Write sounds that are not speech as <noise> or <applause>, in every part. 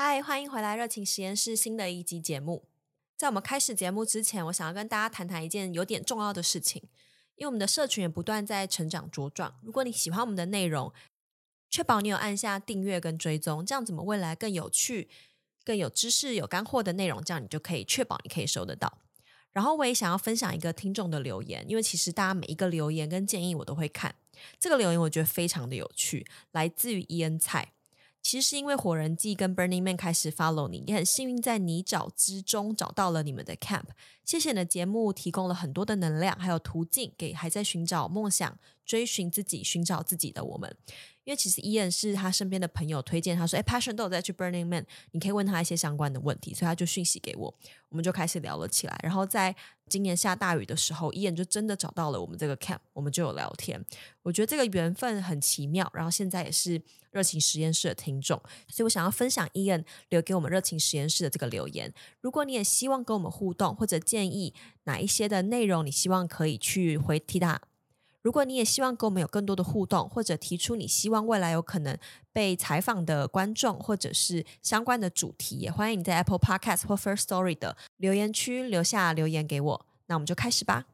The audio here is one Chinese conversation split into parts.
嗨，欢迎回来热情实验室新的一集节目。在我们开始节目之前，我想要跟大家谈谈一件有点重要的事情，因为我们的社群也不断在成长茁壮。如果你喜欢我们的内容，确保你有按下订阅跟追踪，这样怎么未来更有趣、更有知识、有干货的内容，这样你就可以确保你可以收得到。然后我也想要分享一个听众的留言，因为其实大家每一个留言跟建议我都会看。这个留言我觉得非常的有趣，来自于伊恩菜。其实是因为火人祭跟 Burning Man 开始 follow 你，你很幸运在泥沼之中找到了你们的 camp。谢谢你的节目提供了很多的能量，还有途径给还在寻找梦想、追寻自己、寻找自己的我们。因为其实伊恩是他身边的朋友推荐，他说：“哎，Passion 都有在去 Burning Man，你可以问他一些相关的问题。”所以他就讯息给我，我们就开始聊了起来。然后在今年下大雨的时候，伊恩就真的找到了我们这个 camp，我们就有聊天。我觉得这个缘分很奇妙。然后现在也是热情实验室的听众，所以我想要分享伊恩留给我们热情实验室的这个留言。如果你也希望跟我们互动，或者建建议哪一些的内容，你希望可以去回提他。如果你也希望跟我们有更多的互动，或者提出你希望未来有可能被采访的观众，或者是相关的主题，也欢迎你在 Apple Podcast 或 First Story 的留言区留下留言给我。那我们就开始吧。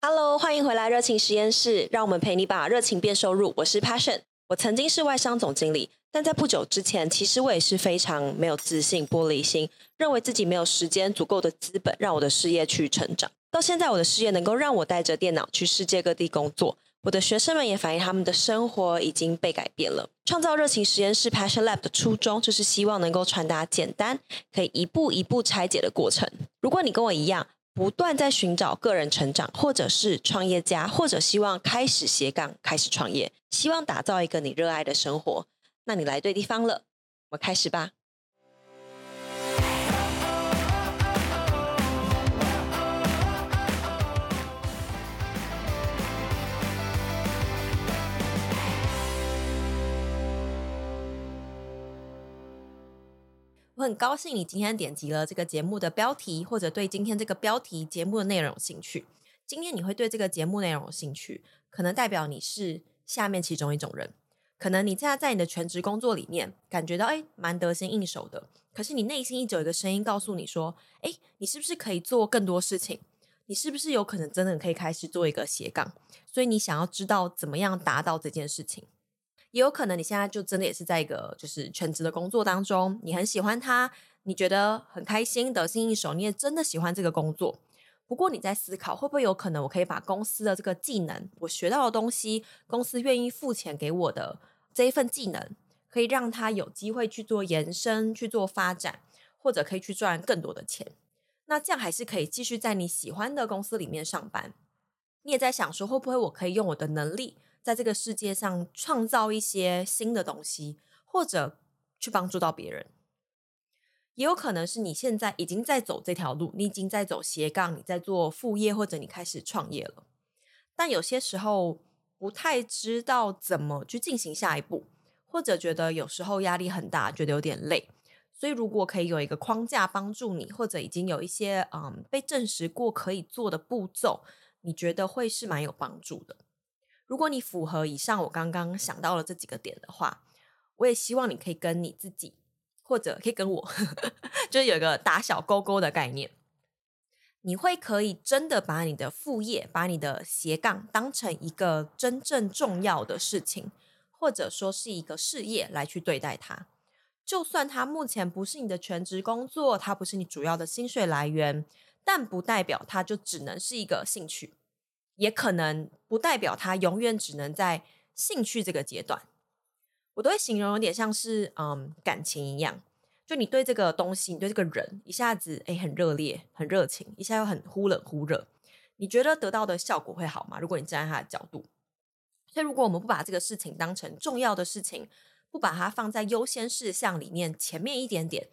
Hello，欢迎回来热情实验室，让我们陪你把热情变收入。我是 Passion，我曾经是外商总经理，但在不久之前，其实我也是非常没有自信、玻璃心，认为自己没有时间、足够的资本让我的事业去成长。到现在，我的事业能够让我带着电脑去世界各地工作。我的学生们也反映，他们的生活已经被改变了。创造热情实验室 Passion Lab 的初衷，就是希望能够传达简单、可以一步一步拆解的过程。如果你跟我一样，不断在寻找个人成长，或者是创业家，或者希望开始斜杠、开始创业，希望打造一个你热爱的生活，那你来对地方了。我们开始吧。我很高兴你今天点击了这个节目的标题，或者对今天这个标题节目的内容有兴趣。今天你会对这个节目内容有兴趣，可能代表你是下面其中一种人。可能你现在在你的全职工作里面感觉到哎，蛮得心应手的，可是你内心一直有一个声音告诉你说，哎，你是不是可以做更多事情？你是不是有可能真的可以开始做一个斜杠？所以你想要知道怎么样达到这件事情。也有可能你现在就真的也是在一个就是全职的工作当中，你很喜欢他，你觉得很开心，得心应手，你也真的喜欢这个工作。不过你在思考，会不会有可能我可以把公司的这个技能，我学到的东西，公司愿意付钱给我的这一份技能，可以让他有机会去做延伸、去做发展，或者可以去赚更多的钱。那这样还是可以继续在你喜欢的公司里面上班。你也在想说，会不会我可以用我的能力，在这个世界上创造一些新的东西，或者去帮助到别人，也有可能是你现在已经在走这条路，你已经在走斜杠，你在做副业，或者你开始创业了。但有些时候不太知道怎么去进行下一步，或者觉得有时候压力很大，觉得有点累。所以如果可以有一个框架帮助你，或者已经有一些嗯被证实过可以做的步骤，你觉得会是蛮有帮助的。如果你符合以上我刚刚想到了这几个点的话，我也希望你可以跟你自己，或者可以跟我，<laughs> 就是有一个打小勾勾的概念。你会可以真的把你的副业、把你的斜杠当成一个真正重要的事情，或者说是一个事业来去对待它。就算它目前不是你的全职工作，它不是你主要的薪水来源，但不代表它就只能是一个兴趣。也可能不代表它永远只能在兴趣这个阶段，我都会形容有点像是嗯感情一样，就你对这个东西，你对这个人一下子诶很热烈很热情，一下又很忽冷忽热，你觉得得到的效果会好吗？如果你站在他的角度，所以如果我们不把这个事情当成重要的事情，不把它放在优先事项里面前面一点点，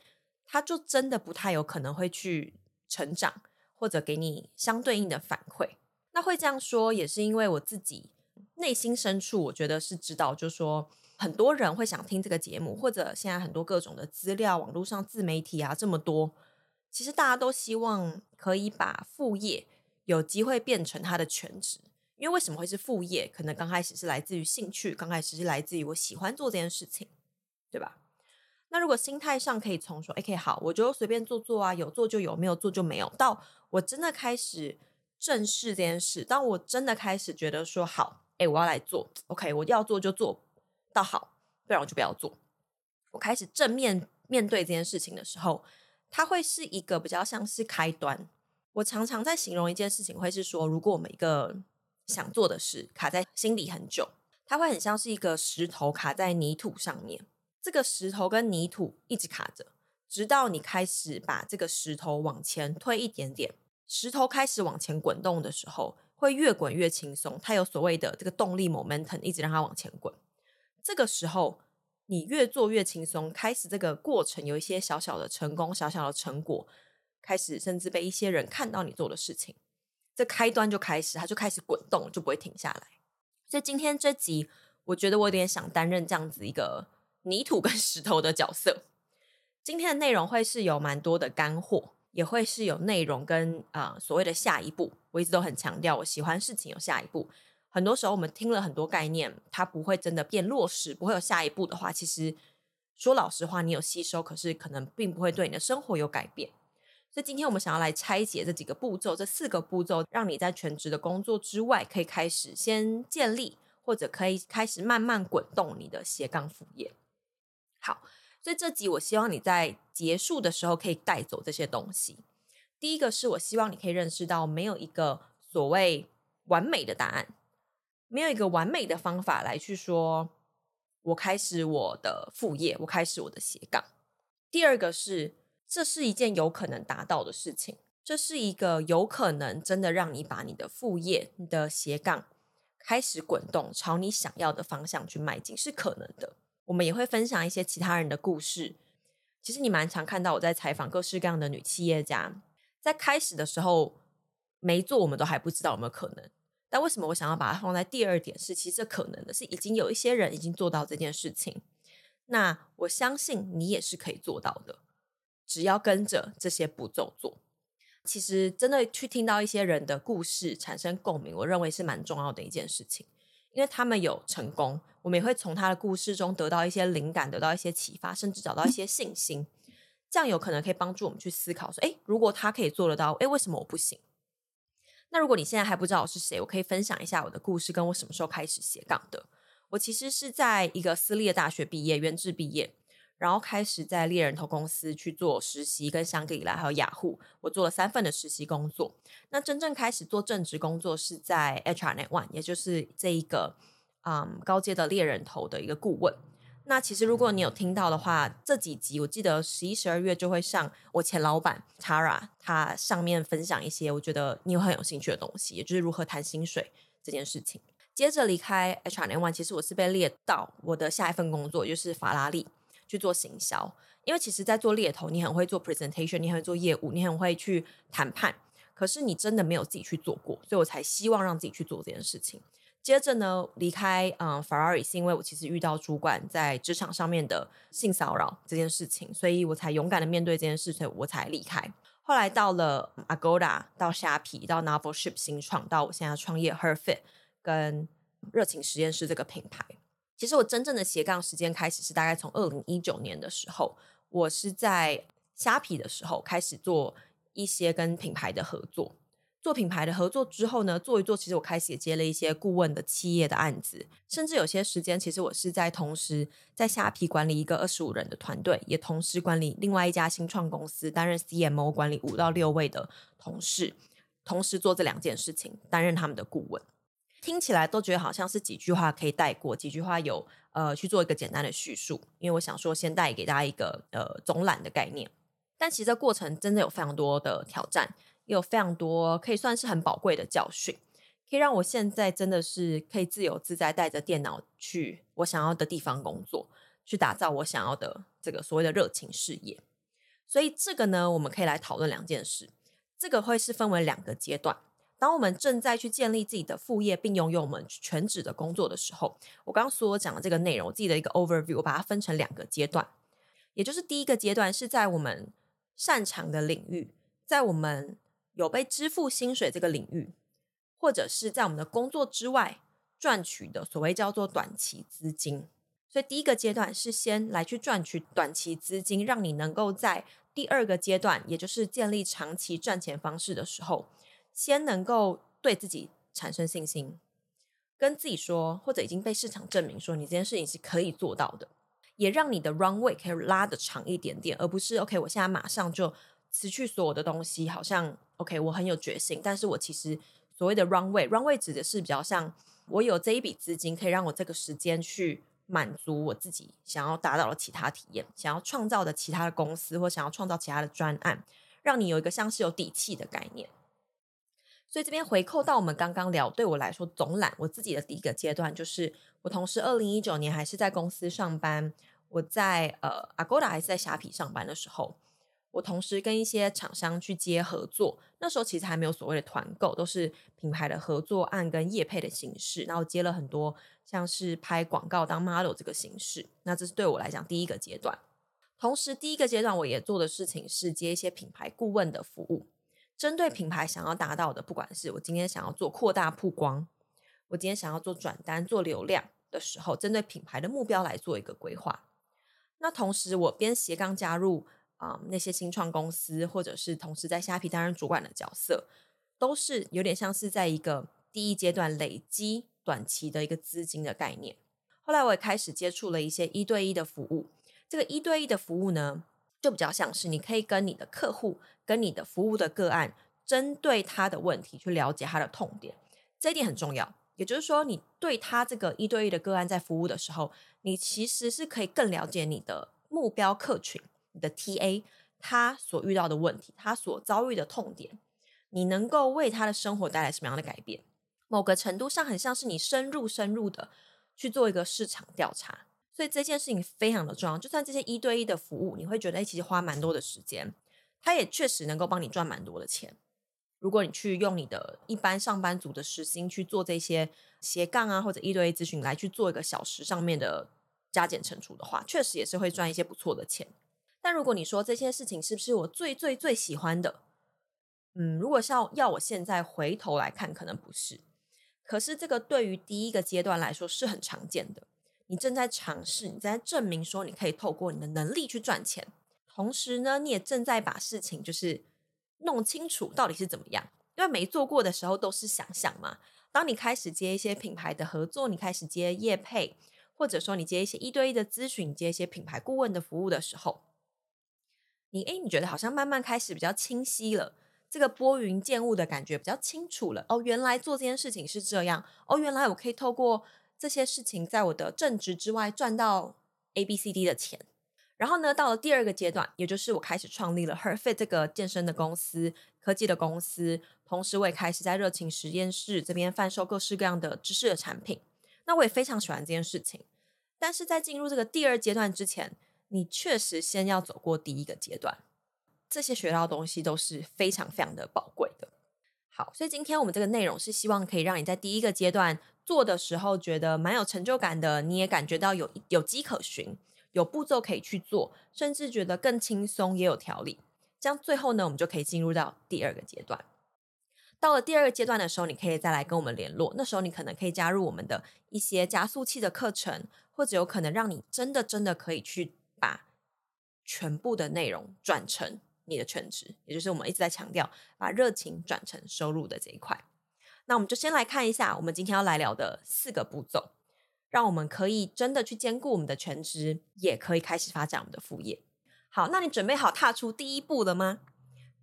他就真的不太有可能会去成长，或者给你相对应的反馈。那会这样说，也是因为我自己内心深处，我觉得是知道，就是说很多人会想听这个节目，或者现在很多各种的资料，网络上自媒体啊这么多，其实大家都希望可以把副业有机会变成他的全职。因为为什么会是副业？可能刚开始是来自于兴趣，刚开始是来自于我喜欢做这件事情，对吧？那如果心态上可以从说，哎，可以好，我就随便做做啊，有做就有，没有做就没有，到我真的开始正视这件事，当我真的开始觉得说好，哎，我要来做，OK，我要做就做倒好，不然我就不要做。我开始正面面对这件事情的时候，它会是一个比较像是开端。我常常在形容一件事情，会是说，如果我们一个想做的事卡在心里很久，它会很像是一个石头卡在泥土上面。这个石头跟泥土一直卡着，直到你开始把这个石头往前推一点点，石头开始往前滚动的时候，会越滚越轻松。它有所谓的这个动力 momentum，一直让它往前滚。这个时候，你越做越轻松，开始这个过程有一些小小的成功、小小的成果，开始甚至被一些人看到你做的事情，这开端就开始，它就开始滚动，就不会停下来。所以今天这集，我觉得我有点想担任这样子一个。泥土跟 <laughs> 石头的角色，今天的内容会是有蛮多的干货，也会是有内容跟啊、所谓的下一步。我一直都很强调，我喜欢事情有下一步。很多时候我们听了很多概念，它不会真的变落实，不会有下一步的话，其实说老实话，你有吸收，可是可能并不会对你的生活有改变。所以今天我们想要来拆解这几个步骤，这四个步骤，让你在全职的工作之外，可以开始先建立，或者可以开始慢慢滚动你的斜杠副业。好，所以这集我希望你在结束的时候可以带走这些东西。第一个是我希望你可以认识到，没有一个所谓完美的答案，没有一个完美的方法来去说，我开始我的副业，我开始我的斜杠。第二个是，这是一件有可能达到的事情，这是一个有可能真的让你把你的副业、你的斜杠开始滚动，朝你想要的方向去迈进，是可能的。我们也会分享一些其他人的故事。其实你蛮常看到我在采访各式各样的女企业家，在开始的时候没做，我们都还不知道有没有可能。但为什么我想要把它放在第二点？是其实这可能的是已经有一些人已经做到这件事情。那我相信你也是可以做到的，只要跟着这些步骤做。其实真的去听到一些人的故事，产生共鸣，我认为是蛮重要的一件事情。因为他们有成功，我们也会从他的故事中得到一些灵感，得到一些启发，甚至找到一些信心。这样有可能可以帮助我们去思考说：诶，如果他可以做得到，诶，为什么我不行？那如果你现在还不知道我是谁，我可以分享一下我的故事，跟我什么时候开始斜杠的。我其实是在一个私立的大学毕业，原制毕业。然后开始在猎人头公司去做实习，跟香格里拉还有雅虎，我做了三份的实习工作。那真正开始做正职工作是在 HRnet One，也就是这一个嗯高阶的猎人头的一个顾问。那其实如果你有听到的话，这几集我记得十一、十二月就会上我前老板 Tara，他上面分享一些我觉得你有很有兴趣的东西，也就是如何谈薪水这件事情。接着离开 H R N One，其实我是被列到我的下一份工作，就是法拉利。去做行销，因为其实，在做猎头，你很会做 presentation，你很会做业务，你很会去谈判。可是，你真的没有自己去做过，所以我才希望让自己去做这件事情。接着呢，离开嗯 Ferrari 是因为我其实遇到主管在职场上面的性骚扰这件事情，所以我才勇敢的面对这件事情，我才离开。后来到了 Agoda，到虾皮，到 Novelship 新创，到我现在创业 Herfit 跟热情实验室这个品牌。其实我真正的斜杠时间开始是大概从二零一九年的时候，我是在虾皮的时候开始做一些跟品牌的合作。做品牌的合作之后呢，做一做，其实我开始也接了一些顾问的企业的案子，甚至有些时间，其实我是在同时在虾皮管理一个二十五人的团队，也同时管理另外一家新创公司，担任 CMO，管理五到六位的同事，同时做这两件事情，担任他们的顾问。听起来都觉得好像是几句话可以带过，几句话有呃去做一个简单的叙述，因为我想说先带给大家一个呃总览的概念。但其实这过程真的有非常多的挑战，也有非常多可以算是很宝贵的教训，可以让我现在真的是可以自由自在带着电脑去我想要的地方工作，去打造我想要的这个所谓的热情事业。所以这个呢，我们可以来讨论两件事，这个会是分为两个阶段。当我们正在去建立自己的副业，并拥有我们全职的工作的时候，我刚刚所讲的这个内容，我自己的一个 overview，我把它分成两个阶段。也就是第一个阶段是在我们擅长的领域，在我们有被支付薪水这个领域，或者是在我们的工作之外赚取的所谓叫做短期资金。所以第一个阶段是先来去赚取短期资金，让你能够在第二个阶段，也就是建立长期赚钱方式的时候，先能够对自己产生信心，跟自己说，或者已经被市场证明说你这件事情是可以做到的，也让你的 runway 可以拉得长一点点，而不是 OK，我现在马上就辞去所有的东西，好像 OK，我很有决心，但是我其实所谓的 runway，runway 指的是比较像我有这一笔资金，可以让我这个时间去。满足我自己想要达到的其他体验，想要创造的其他的公司，或想要创造其他的专案，让你有一个像是有底气的概念。所以这边回扣到我们刚刚聊，对我来说总览我自己的第一个阶段，就是我同时二零一九年还是在公司上班，我在呃 Agoda 还是在虾皮上班的时候。我同时跟一些厂商去接合作，那时候其实还没有所谓的团购，都是品牌的合作案跟业配的形式，然后接了很多像是拍广告当 model 这个形式。那这是对我来讲第一个阶段。同时，第一个阶段我也做的事情是接一些品牌顾问的服务，针对品牌想要达到的，不管是我今天想要做扩大曝光，我今天想要做转单、做流量的时候，针对品牌的目标来做一个规划。那同时，我边斜杠加入。啊、那些新创公司，或者是同时在虾皮担任主管的角色，都是有点像是在一个第一阶段累积短期的一个资金的概念。后来我也开始接触了一些一对一的服务，这个一对一的服务呢，就比较像是你可以跟你的客户、跟你的服务的个案，针对他的问题去了解他的痛点，这一点很重要。也就是说，你对他这个一对一的个案在服务的时候，你其实是可以更了解你的目标客群。你的 TA 他所遇到的问题，他所遭遇的痛点，你能够为他的生活带来什么样的改变？某个程度上，很像是你深入深入的去做一个市场调查，所以这件事情非常的重要。就算这些一对一的服务，你会觉得其实花蛮多的时间，他也确实能够帮你赚蛮多的钱。如果你去用你的一般上班族的时薪去做这些斜杠啊，或者一对一咨询来去做一个小时上面的加减乘除的话，确实也是会赚一些不错的钱。但如果你说这些事情是不是我最最最喜欢的？嗯，如果是要要我现在回头来看，可能不是。可是这个对于第一个阶段来说是很常见的。你正在尝试，你在证明说你可以透过你的能力去赚钱，同时呢，你也正在把事情就是弄清楚到底是怎么样。因为没做过的时候都是想象嘛。当你开始接一些品牌的合作，你开始接业配，或者说你接一些一对一的咨询，接一些品牌顾问的服务的时候。你诶，你觉得好像慢慢开始比较清晰了，这个拨云见雾的感觉比较清楚了。哦，原来做这件事情是这样。哦，原来我可以透过这些事情，在我的正职之外赚到 A、B、C、D 的钱。然后呢，到了第二个阶段，也就是我开始创立了 Her.Fit 这个健身的公司、科技的公司，同时我也开始在热情实验室这边贩售各式各样的知识的产品。那我也非常喜欢这件事情。但是在进入这个第二阶段之前，你确实先要走过第一个阶段，这些学到的东西都是非常非常的宝贵的。好，所以今天我们这个内容是希望可以让你在第一个阶段做的时候觉得蛮有成就感的，你也感觉到有有迹可循，有步骤可以去做，甚至觉得更轻松也有条理。这样最后呢，我们就可以进入到第二个阶段。到了第二个阶段的时候，你可以再来跟我们联络，那时候你可能可以加入我们的一些加速器的课程，或者有可能让你真的真的可以去。全部的内容转成你的全职，也就是我们一直在强调把热情转成收入的这一块。那我们就先来看一下我们今天要来聊的四个步骤，让我们可以真的去兼顾我们的全职，也可以开始发展我们的副业。好，那你准备好踏出第一步了吗？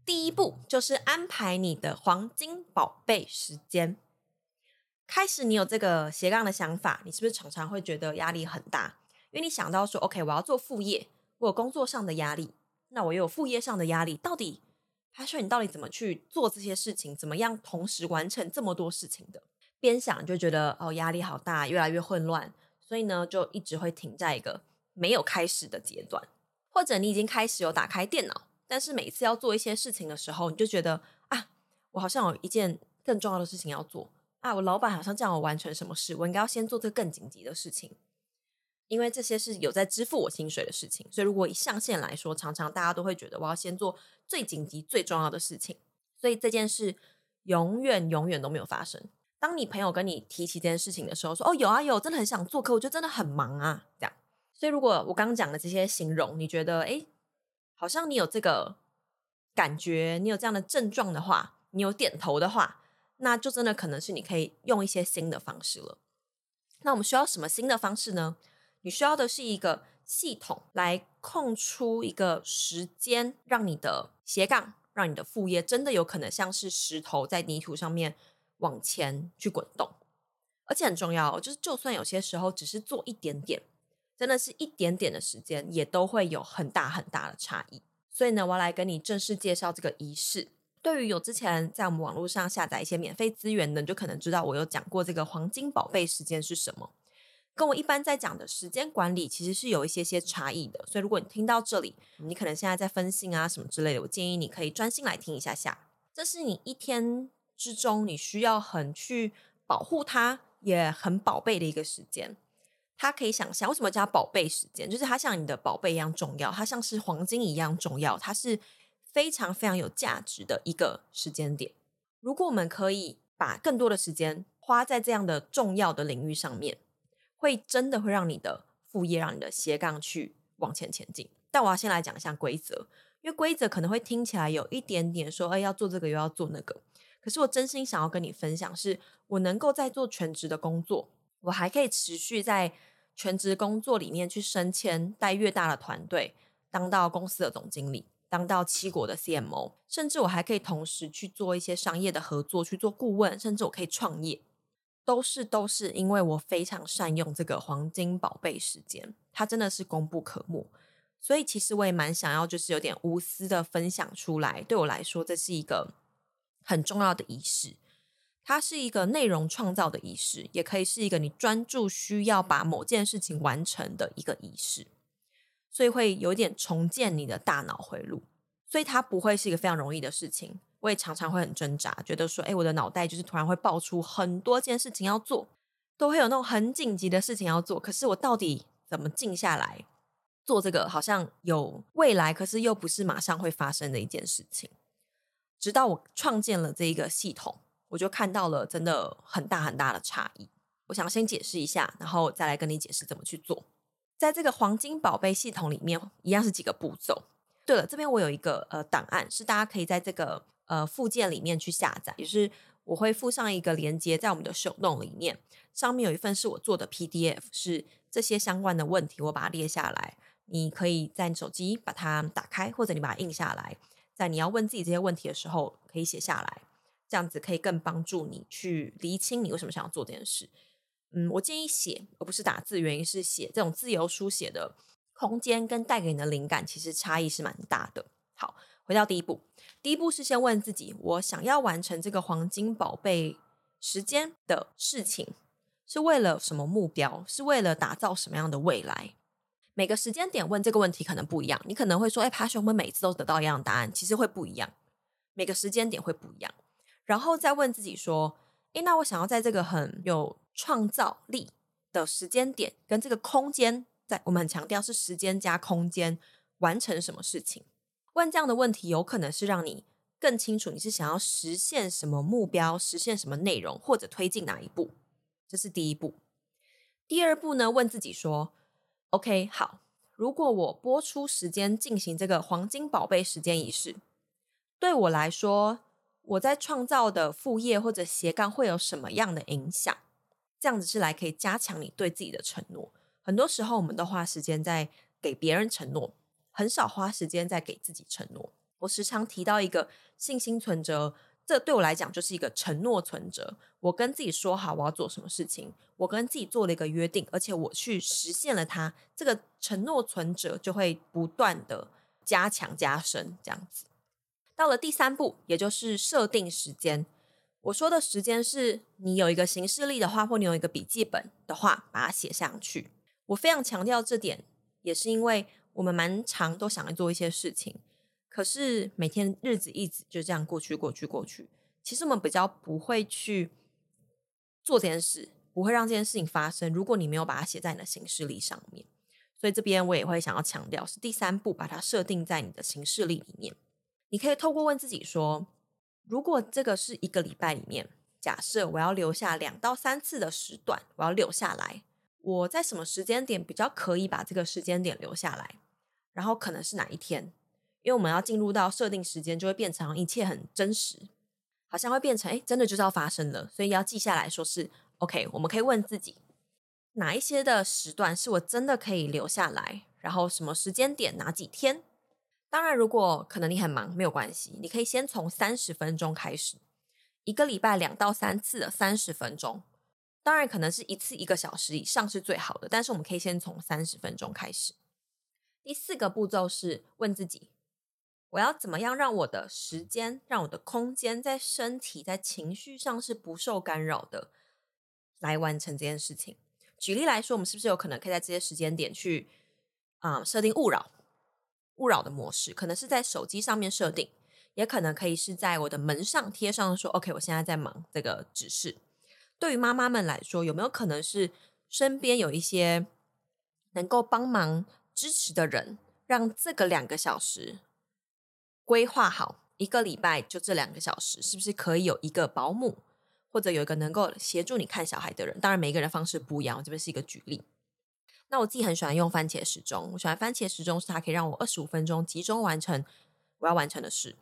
第一步就是安排你的黄金宝贝时间。开始你有这个斜杠的想法，你是不是常常会觉得压力很大？因为你想到说，OK，我要做副业，我有工作上的压力，那我又有副业上的压力，到底他说你到底怎么去做这些事情，怎么样同时完成这么多事情的？边想就觉得哦，压力好大，越来越混乱，所以呢，就一直会停在一个没有开始的阶段，或者你已经开始有打开电脑，但是每次要做一些事情的时候，你就觉得啊，我好像有一件更重要的事情要做啊，我老板好像叫我完成什么事，我应该要先做这个更紧急的事情。因为这些是有在支付我薪水的事情，所以如果以上限来说，常常大家都会觉得我要先做最紧急、最重要的事情，所以这件事永远、永远都没有发生。当你朋友跟你提起这件事情的时候，说：“哦，有啊，有，真的很想做，可我觉得真的很忙啊。”这样，所以，如果我刚刚讲的这些形容，你觉得哎，好像你有这个感觉，你有这样的症状的话，你有点头的话，那就真的可能是你可以用一些新的方式了。那我们需要什么新的方式呢？你需要的是一个系统来空出一个时间，让你的斜杠，让你的副业真的有可能像是石头在泥土上面往前去滚动。而且很重要，就是就算有些时候只是做一点点，真的是一点点的时间，也都会有很大很大的差异。所以呢，我要来跟你正式介绍这个仪式。对于有之前在我们网络上下载一些免费资源的，你就可能知道我有讲过这个黄金宝贝时间是什么。跟我一般在讲的时间管理其实是有一些些差异的。所以如果你听到这里，你可能现在在分心啊什么之类的，我建议你可以专心来听一下下。这是你一天之中你需要很去保护它，也很宝贝的一个时间。它可以想象为什么叫宝贝时间，就是它像你的宝贝一样重要，它像是黄金一样重要，它是。非常非常有价值的一个时间点。如果我们可以把更多的时间花在这样的重要的领域上面，会真的会让你的副业、让你的斜杠去往前前进。但我要先来讲一下规则，因为规则可能会听起来有一点点说，哎，要做这个又要做那个。可是我真心想要跟你分享，是我能够在做全职的工作，我还可以持续在全职工作里面去升迁，带越大的团队，当到公司的总经理。当到七国的 CMO，甚至我还可以同时去做一些商业的合作，去做顾问，甚至我可以创业，都是都是因为我非常善用这个黄金宝贝时间，它真的是功不可没。所以其实我也蛮想要，就是有点无私的分享出来。对我来说，这是一个很重要的仪式，它是一个内容创造的仪式，也可以是一个你专注需要把某件事情完成的一个仪式。所以会有点重建你的大脑回路，所以它不会是一个非常容易的事情。我也常常会很挣扎，觉得说，哎，我的脑袋就是突然会爆出很多件事情要做，都会有那种很紧急的事情要做。可是我到底怎么静下来做这个？好像有未来，可是又不是马上会发生的一件事情。直到我创建了这一个系统，我就看到了真的很大很大的差异。我想先解释一下，然后再来跟你解释怎么去做。在这个黄金宝贝系统里面，一样是几个步骤。对了，这边我有一个呃档案，是大家可以在这个呃附件里面去下载，也是我会附上一个连接在我们的手动里面，上面有一份是我做的 PDF，是这些相关的问题，我把它列下来。你可以在你手机把它打开，或者你把它印下来，在你要问自己这些问题的时候，可以写下来，这样子可以更帮助你去厘清你为什么想要做这件事。嗯，我建议写而不是打字，原因是写这种自由书写的空间跟带给你的灵感其实差异是蛮大的。好，回到第一步，第一步是先问自己，我想要完成这个黄金宝贝时间的事情，是为了什么目标？是为了打造什么样的未来？每个时间点问这个问题可能不一样，你可能会说，哎，爬熊，我们每次都得到一样答案，其实会不一样，每个时间点会不一样，然后再问自己说，诶，那我想要在这个很有创造力的时间点跟这个空间，在我们很强调是时间加空间完成什么事情？问这样的问题，有可能是让你更清楚你是想要实现什么目标，实现什么内容，或者推进哪一步。这是第一步。第二步呢？问自己说：“OK，好，如果我播出时间进行这个黄金宝贝时间仪式，对我来说。”我在创造的副业或者斜杠会有什么样的影响？这样子是来可以加强你对自己的承诺。很多时候，我们都花时间在给别人承诺，很少花时间在给自己承诺。我时常提到一个信心存折，这对我来讲就是一个承诺存折。我跟自己说好我要做什么事情，我跟自己做了一个约定，而且我去实现了它，这个承诺存折就会不断的加强加深，这样子。到了第三步，也就是设定时间。我说的时间是你有一个行事历的话，或你有一个笔记本的话，把它写上去。我非常强调这点，也是因为我们蛮常都想要做一些事情，可是每天日子一直就这样过去，过去，过去。其实我们比较不会去做这件事，不会让这件事情发生。如果你没有把它写在你的行事历上面，所以这边我也会想要强调，是第三步，把它设定在你的行事历里面。你可以透过问自己说：如果这个是一个礼拜里面，假设我要留下两到三次的时段，我要留下来，我在什么时间点比较可以把这个时间点留下来，然后可能是哪一天？因为我们要进入到设定时间，就会变成一切很真实，好像会变成哎，真的就是要发生了，所以要记下来说是 OK。我们可以问自己，哪一些的时段是我真的可以留下来，然后什么时间点哪几天？当然，如果可能你很忙，没有关系，你可以先从三十分钟开始，一个礼拜两到三次的三十分钟。当然，可能是一次一个小时以上是最好的，但是我们可以先从三十分钟开始。第四个步骤是问自己。我要怎么样让我的时间、让我的空间，在身体、在情绪上是不受干扰的，来完成这件事情？举例来说，我们是不是有可能可以在这些时间点去啊、设定勿扰、勿扰的模式？可能是在手机上面设定，也可能可以是在我的门上贴上说 “OK”，我现在在忙这个指示。对于妈妈们来说，有没有可能是身边有一些能够帮忙支持的人，让这个两个小时？规划好一个礼拜就这两个小时，是不是可以有一个保姆，或者有一个能够协助你看小孩的人？当然，每一个人方式不一样。这边是一个举例。那我自己很喜欢用番茄时钟，我喜欢番茄时钟是它可以让我二十五分钟集中完成我要完成的事，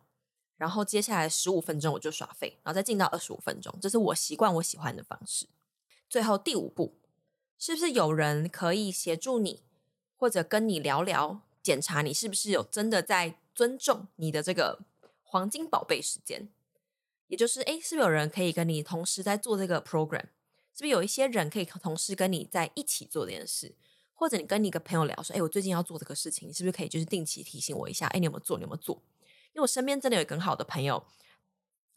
然后接下来十五分钟我就耍废，然后再进到二十五分钟，这是我习惯我喜欢的方式。最后第五步，是不是有人可以协助你，或者跟你聊聊，检查你是不是有真的在。尊重你的这个黄金宝贝时间，也就是诶，是不是有人可以跟你同时在做这个 program？是不是有一些人可以同时跟你在一起做这件事？或者你跟你一个朋友聊说，诶，我最近要做这个事情，你是不是可以就是定期提醒我一下？诶，你有没有做？你有没有做？因为我身边真的有一个很好的朋友，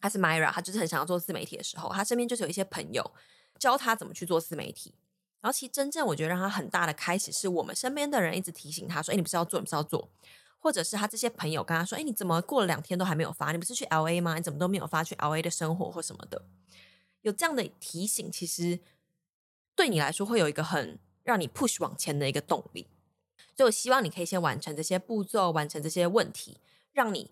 他是 Myra，他就是很想要做自媒体的时候，他身边就是有一些朋友教他怎么去做自媒体。然后其实真正我觉得让他很大的开始，是我们身边的人一直提醒他说，诶，你不是要做，你不是要做。或者是他这些朋友跟他说：“哎，你怎么过了两天都还没有发？你不是去 LA 吗？你怎么都没有发去 LA 的生活或什么的？”有这样的提醒，其实对你来说会有一个很让你 push 往前的一个动力。所以我希望你可以先完成这些步骤，完成这些问题，让你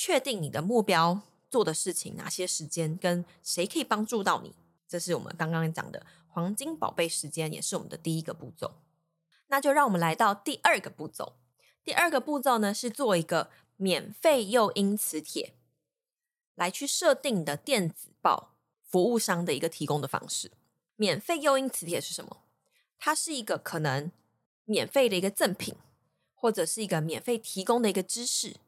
确定你的目标做的事情，哪些时间跟谁可以帮助到你。这是我们刚刚讲的黄金宝贝时间，也是我们的第一个步骤。那就让我们来到第二个步骤。第二个步骤呢，是做一个免费诱因磁铁，来去设定的电子报服务商的一个提供的方式。免费诱因磁铁是什么？它是一个可能免费的一个赠品，或者是一个免费提供的一个知识，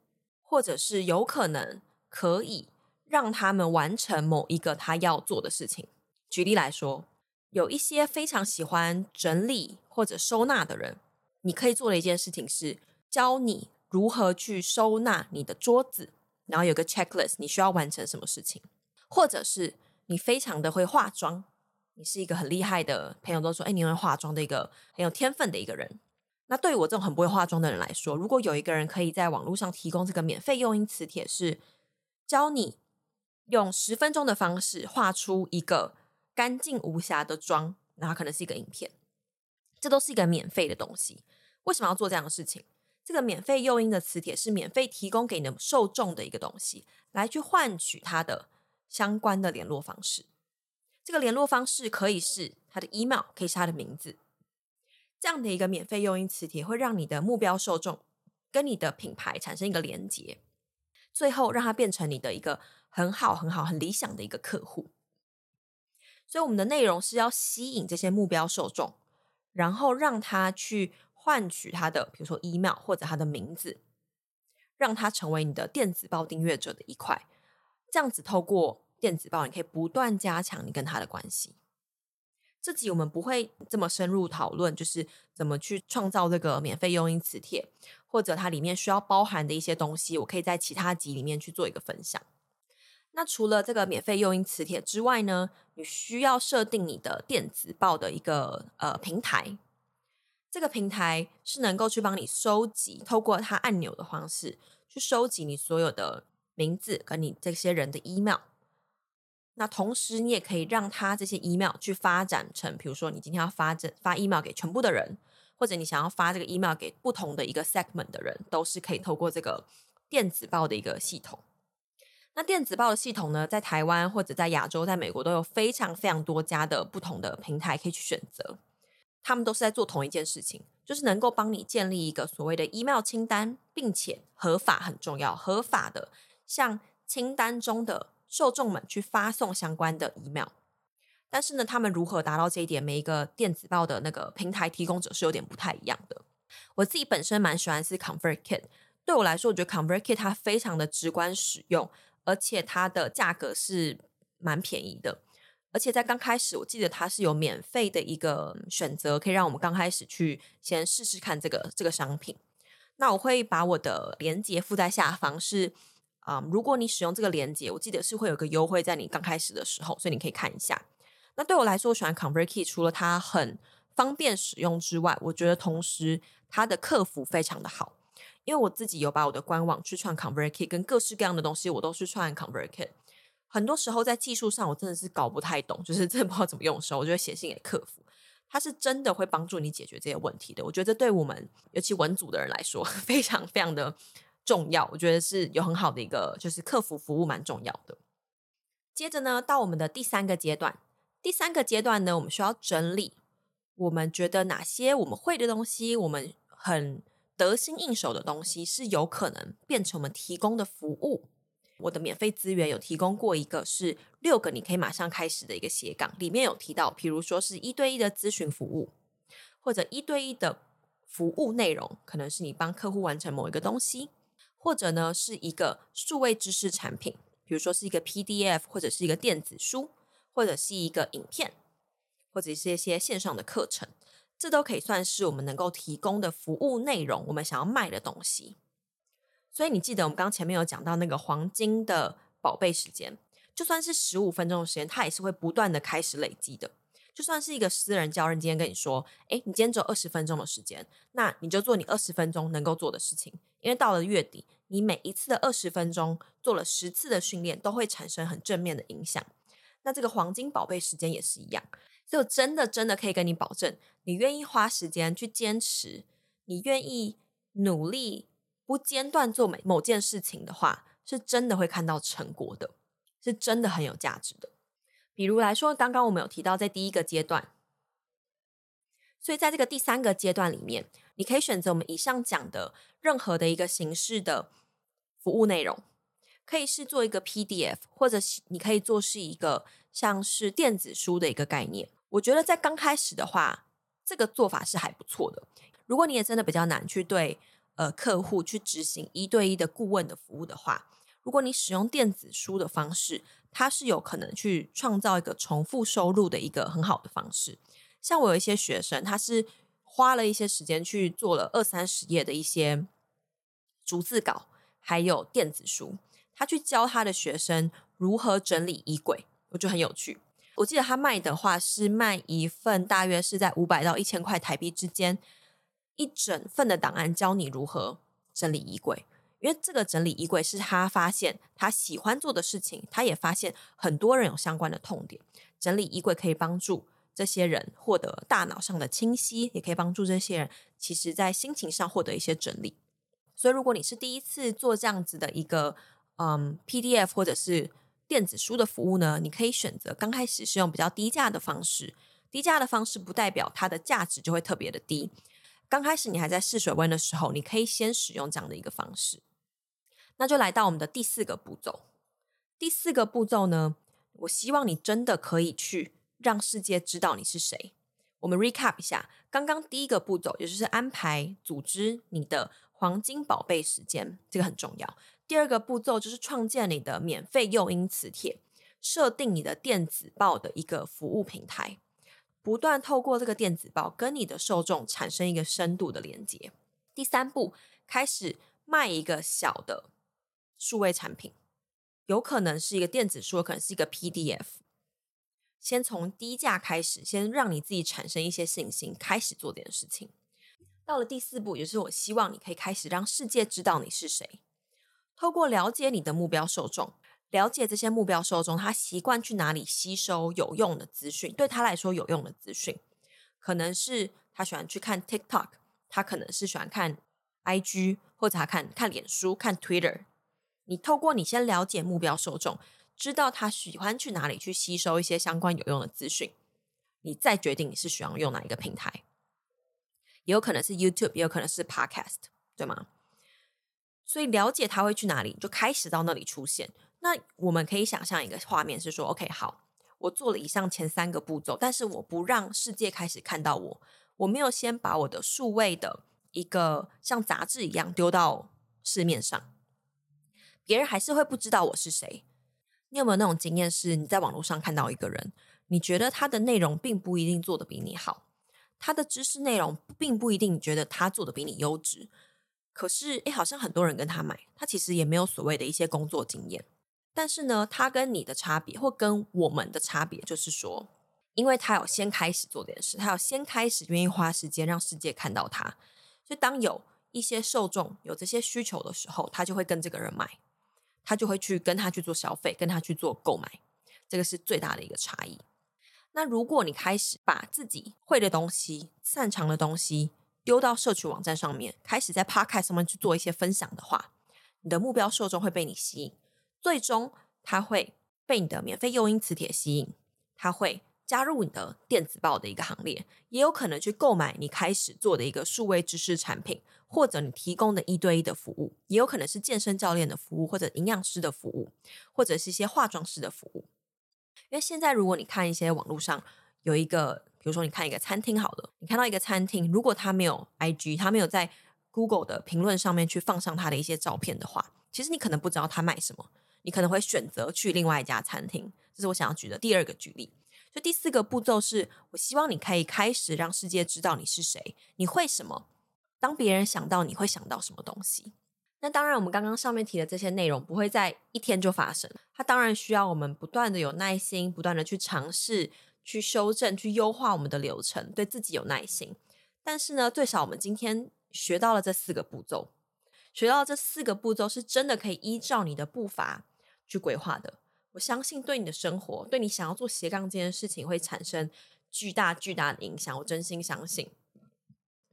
或者是有可能可以让他们完成某一个他要做的事情。举例来说，有一些非常喜欢整理或者收纳的人，你可以做的一件事情是。教你如何去收纳你的桌子，然后有个 checklist，你需要完成什么事情，或者是你非常的会化妆，你是一个很厉害的朋友都说，哎，你会化妆的一个很有天分的一个人。那对于我这种很不会化妆的人来说，如果有一个人可以在网络上提供这个免费诱因磁铁，是教你用十分钟的方式画出一个干净无瑕的妆，然后可能是一个影片，这都是一个免费的东西。为什么要做这样的事情？这个免费诱因的磁铁是免费提供给你的受众的一个东西，来去换取他的相关的联络方式。这个联络方式可以是他的 email，可以是他的名字。这样的一个免费诱因磁铁会让你的目标受众跟你的品牌产生一个连接，最后让它变成你的一个很好、很好、很理想的一个客户。所以我们的内容是要吸引这些目标受众，然后让他去。换取他的，比如说 email 或者他的名字，让他成为你的电子报订阅者的一块。这样子透过电子报，你可以不断加强你跟他的关系。这集我们不会这么深入讨论，就是怎么去创造这个免费用音磁铁，或者它里面需要包含的一些东西，我可以在其他集里面去做一个分享。那除了这个免费用音磁铁之外呢，你需要设定你的电子报的一个呃平台。这个平台是能够去帮你收集，透过它按钮的方式去收集你所有的名字跟你这些人的 email。那同时，你也可以让他这些 email 去发展成，比如说你今天要发这发 email 给全部的人，或者你想要发这个 email 给不同的一个 segment 的人，都是可以透过这个电子报的一个系统。那电子报的系统呢，在台湾或者在亚洲、在美国都有非常非常多家的不同的平台可以去选择。他们都是在做同一件事情，就是能够帮你建立一个所谓的 email 清单，并且合法很重要，合法的像清单中的受众们去发送相关的 email。但是呢，他们如何达到这一点？每一个电子报的那个平台提供者是有点不太一样的。我自己本身蛮喜欢是 ConvertKit，对我来说，我觉得 ConvertKit 它非常的直观使用，而且它的价格是蛮便宜的。而且在刚开始，我记得它是有免费的一个选择，可以让我们刚开始去先试试看这个这个商品。那我会把我的链接附在下方，是啊、嗯，如果你使用这个链接，我记得是会有个优惠在你刚开始的时候，所以你可以看一下。那对我来说，我喜欢 ConvertKit，除了它很方便使用之外，我觉得同时它的客服非常的好。因为我自己有把我的官网去串 ConvertKit，跟各式各样的东西我都是串 ConvertKit。很多时候在技术上我真的是搞不太懂，就是真的不知道怎么用的时候，我就会写信给客服。它是真的会帮助你解决这些问题的。我觉得这对我们尤其文组的人来说，<laughs> 非常非常的重要。我觉得是有很好的一个，就是客服服务蛮重要的。接着呢，到我们的第三个阶段。第三个阶段呢，我们需要整理我们觉得哪些我们会的东西，我们很得心应手的东西，是有可能变成我们提供的服务。我的免费资源有提供过一个是六个你可以马上开始的一个斜杠，里面有提到，比如说是一对一的咨询服务，或者一对一的服务内容，可能是你帮客户完成某一个东西，或者呢是一个数位知识产品，比如说是一个 PDF 或者是一个电子书，或者是一个影片，或者是一些线上的课程，这都可以算是我们能够提供的服务内容，我们想要卖的东西。所以你记得我们刚前面有讲到那个黄金的宝贝时间，就算是十五分钟的时间，它也是会不断的开始累积的。就算是一个私人教练今天跟你说，诶，你今天只有二十分钟的时间，那你就做你二十分钟能够做的事情，因为到了月底，你每一次的二十分钟做了十次的训练，都会产生很正面的影响。那这个黄金宝贝时间也是一样，所以我真的真的可以跟你保证，你愿意花时间去坚持，你愿意努力。不间断做每某件事情的话，是真的会看到成果的，是真的很有价值的。比如来说，刚刚我们有提到在第一个阶段，所以在这个第三个阶段里面，你可以选择我们以上讲的任何的一个形式的服务内容，可以是做一个 PDF，或者你可以做是一个像是电子书的一个概念。我觉得在刚开始的话，这个做法是还不错的。如果你也真的比较难去对。呃，客户去执行一对一的顾问的服务的话，如果你使用电子书的方式，它是有可能去创造一个重复收入的一个很好的方式。像我有一些学生，他是花了一些时间去做了二三十页的一些逐字稿，还有电子书，他去教他的学生如何整理衣柜，我觉得很有趣。我记得他卖的话是卖一份，大约是在五百到一千块台币之间。一整份的档案教你如何整理衣柜，因为这个整理衣柜是他发现他喜欢做的事情，他也发现很多人有相关的痛点。整理衣柜可以帮助这些人获得大脑上的清晰，也可以帮助这些人其实在心情上获得一些整理。所以，如果你是第一次做这样子的一个嗯 PDF 或者是电子书的服务呢，你可以选择刚开始是用比较低价的方式。低价的方式不代表它的价值就会特别的低。刚开始你还在试水温的时候，你可以先使用这样的一个方式。那就来到我们的第四个步骤。第四个步骤呢，我希望你真的可以去让世界知道你是谁。我们 recap 一下，刚刚第一个步骤，也就是安排组织你的黄金宝贝时间，这个很重要。第二个步骤就是创建你的免费诱因磁铁，设定你的电子报的一个服务平台。不断透过这个电子报跟你的受众产生一个深度的连接。第三步，开始卖一个小的数位产品，有可能是一个电子书，可能是一个 PDF。先从低价开始，先让你自己产生一些信心，开始做这件事情。到了第四步，也是我希望你可以开始让世界知道你是谁，透过了解你的目标受众。了解这些目标受众，他习惯去哪里吸收有用的资讯？对他来说有用的资讯，可能是他喜欢去看 TikTok，他可能是喜欢看 IG，或者他看看脸书、看 Twitter。你透过你先了解目标受众，知道他喜欢去哪里去吸收一些相关有用的资讯，你再决定你是需要用哪一个平台。也有可能是 YouTube，也有可能是 Podcast，对吗？所以了解他会去哪里，就开始到那里出现。那我们可以想象一个画面是说，OK，好，我做了以上前三个步骤，但是我不让世界开始看到我，我没有先把我的数位的一个像杂志一样丢到市面上，别人还是会不知道我是谁。你有没有那种经验，是你在网络上看到一个人，你觉得他的内容并不一定做得比你好，他的知识内容并不一定觉得他做得比你优质，可是诶，好像很多人跟他买，他其实也没有所谓的一些工作经验。但是呢，他跟你的差别，或跟我们的差别，就是说，因为他有先开始做这件事，他要先开始愿意花时间让世界看到他，所以当有一些受众有这些需求的时候，他就会跟这个人买，他就会去跟他去做消费，跟他去做购买，这个是最大的一个差异。那如果你开始把自己会的东西、擅长的东西丢到社群网站上面，开始在 Podcast 上面去做一些分享的话，你的目标受众会被你吸引。最终，他会被你的免费诱因磁铁吸引，他会加入你的电子报的一个行列，也有可能去购买你开始做的一个数位知识产品，或者你提供的一对一的服务，也有可能是健身教练的服务，或者营养师的服务，或者是一些化妆师的服务。因为现在，如果你看一些网络上有一个，比如说你看一个餐厅，好了，你看到一个餐厅，如果他没有 IG，他没有在 Google 的评论上面去放上他的一些照片的话，其实你可能不知道他卖什么。你可能会选择去另外一家餐厅，这是我想要举的第二个举例。所以第四个步骤是，我希望你可以开始让世界知道你是谁，你会什么。当别人想到你会想到什么东西？那当然，我们刚刚上面提的这些内容不会在一天就发生，它当然需要我们不断的有耐心，不断的去尝试、去修正、去优化我们的流程，对自己有耐心。但是呢，最少我们今天学到了这四个步骤，学到这四个步骤是真的可以依照你的步伐。去规划的，我相信对你的生活，对你想要做斜杠这件事情会产生巨大巨大的影响。我真心相信。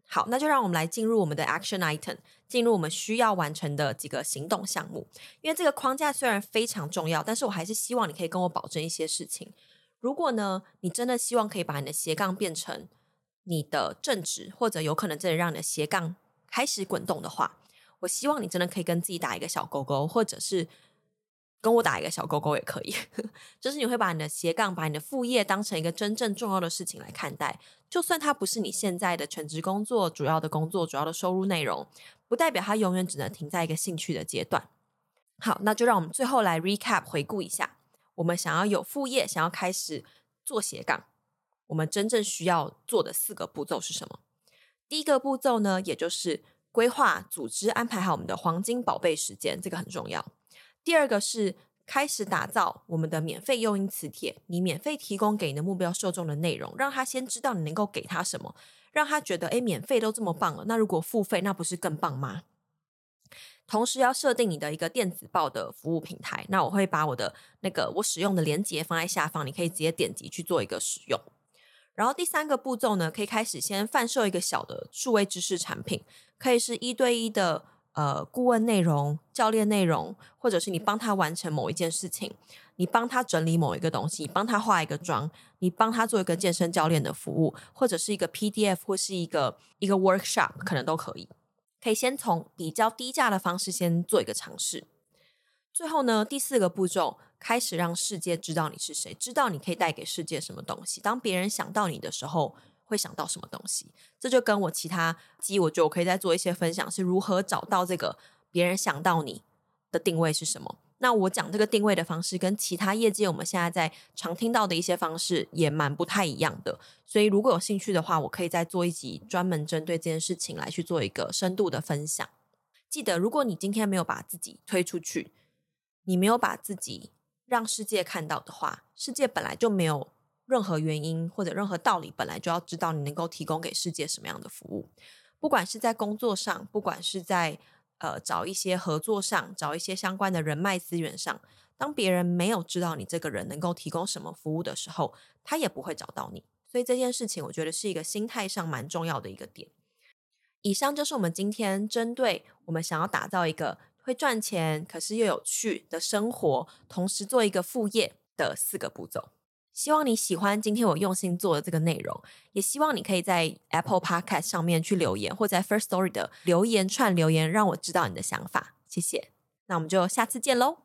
好，那就让我们来进入我们的 action item，进入我们需要完成的几个行动项目。因为这个框架虽然非常重要，但是我还是希望你可以跟我保证一些事情。如果呢，你真的希望可以把你的斜杠变成你的正职，或者有可能真的让你的斜杠开始滚动的话，我希望你真的可以跟自己打一个小勾勾，或者是。跟我打一个小勾勾也可以，<laughs> 就是你会把你的斜杠、把你的副业当成一个真正重要的事情来看待，就算它不是你现在的全职工作、主要的工作、主要的收入内容，不代表它永远只能停在一个兴趣的阶段。好，那就让我们最后来 recap 回顾一下，我们想要有副业、想要开始做斜杠，我们真正需要做的四个步骤是什么？第一个步骤呢，也就是规划、组织、安排好我们的黄金宝贝时间，这个很重要。第二个是开始打造我们的免费诱因磁铁，你免费提供给你的目标受众的内容，让他先知道你能够给他什么，让他觉得诶，免费都这么棒了，那如果付费，那不是更棒吗？同时要设定你的一个电子报的服务平台，那我会把我的那个我使用的链接放在下方，你可以直接点击去做一个使用。然后第三个步骤呢，可以开始先贩售一个小的数位知识产品，可以是一对一的。呃，顾问内容、教练内容，或者是你帮他完成某一件事情，你帮他整理某一个东西，你帮他化一个妆，你帮他做一个健身教练的服务，或者是一个 PDF 或是一个一个 workshop，可能都可以。可以先从比较低价的方式先做一个尝试。最后呢，第四个步骤，开始让世界知道你是谁，知道你可以带给世界什么东西。当别人想到你的时候，会想到什么东西？这就跟我其他机，我觉得我可以再做一些分享，是如何找到这个别人想到你的定位是什么？那我讲这个定位的方式，跟其他业界我们现在在常听到的一些方式也蛮不太一样的。所以如果有兴趣的话，我可以再做一集专门针对这件事情来去做一个深度的分享。记得，如果你今天没有把自己推出去，你没有把自己让世界看到的话，世界本来就没有。任何原因或者任何道理，本来就要知道你能够提供给世界什么样的服务。不管是在工作上，不管是在呃找一些合作上，找一些相关的人脉资源上，当别人没有知道你这个人能够提供什么服务的时候，他也不会找到你。所以这件事情，我觉得是一个心态上蛮重要的一个点。以上就是我们今天针对我们想要打造一个会赚钱，可是又有趣的生活，同时做一个副业的四个步骤。希望你喜欢今天我用心做的这个内容，也希望你可以在 Apple Podcast 上面去留言，或在 First Story 的留言串留言，让我知道你的想法。谢谢，那我们就下次见喽。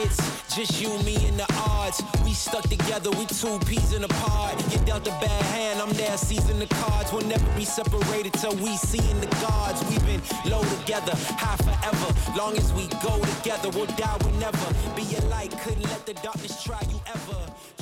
It's just you, me, and the odds. We stuck together, we two peas in a pod. You dealt a bad hand, I'm there seizing the cards. We'll never be separated till we see in the gods. We've been low together, high forever. Long as we go together, we'll die, we'll never be a light. Couldn't let the darkness try you ever.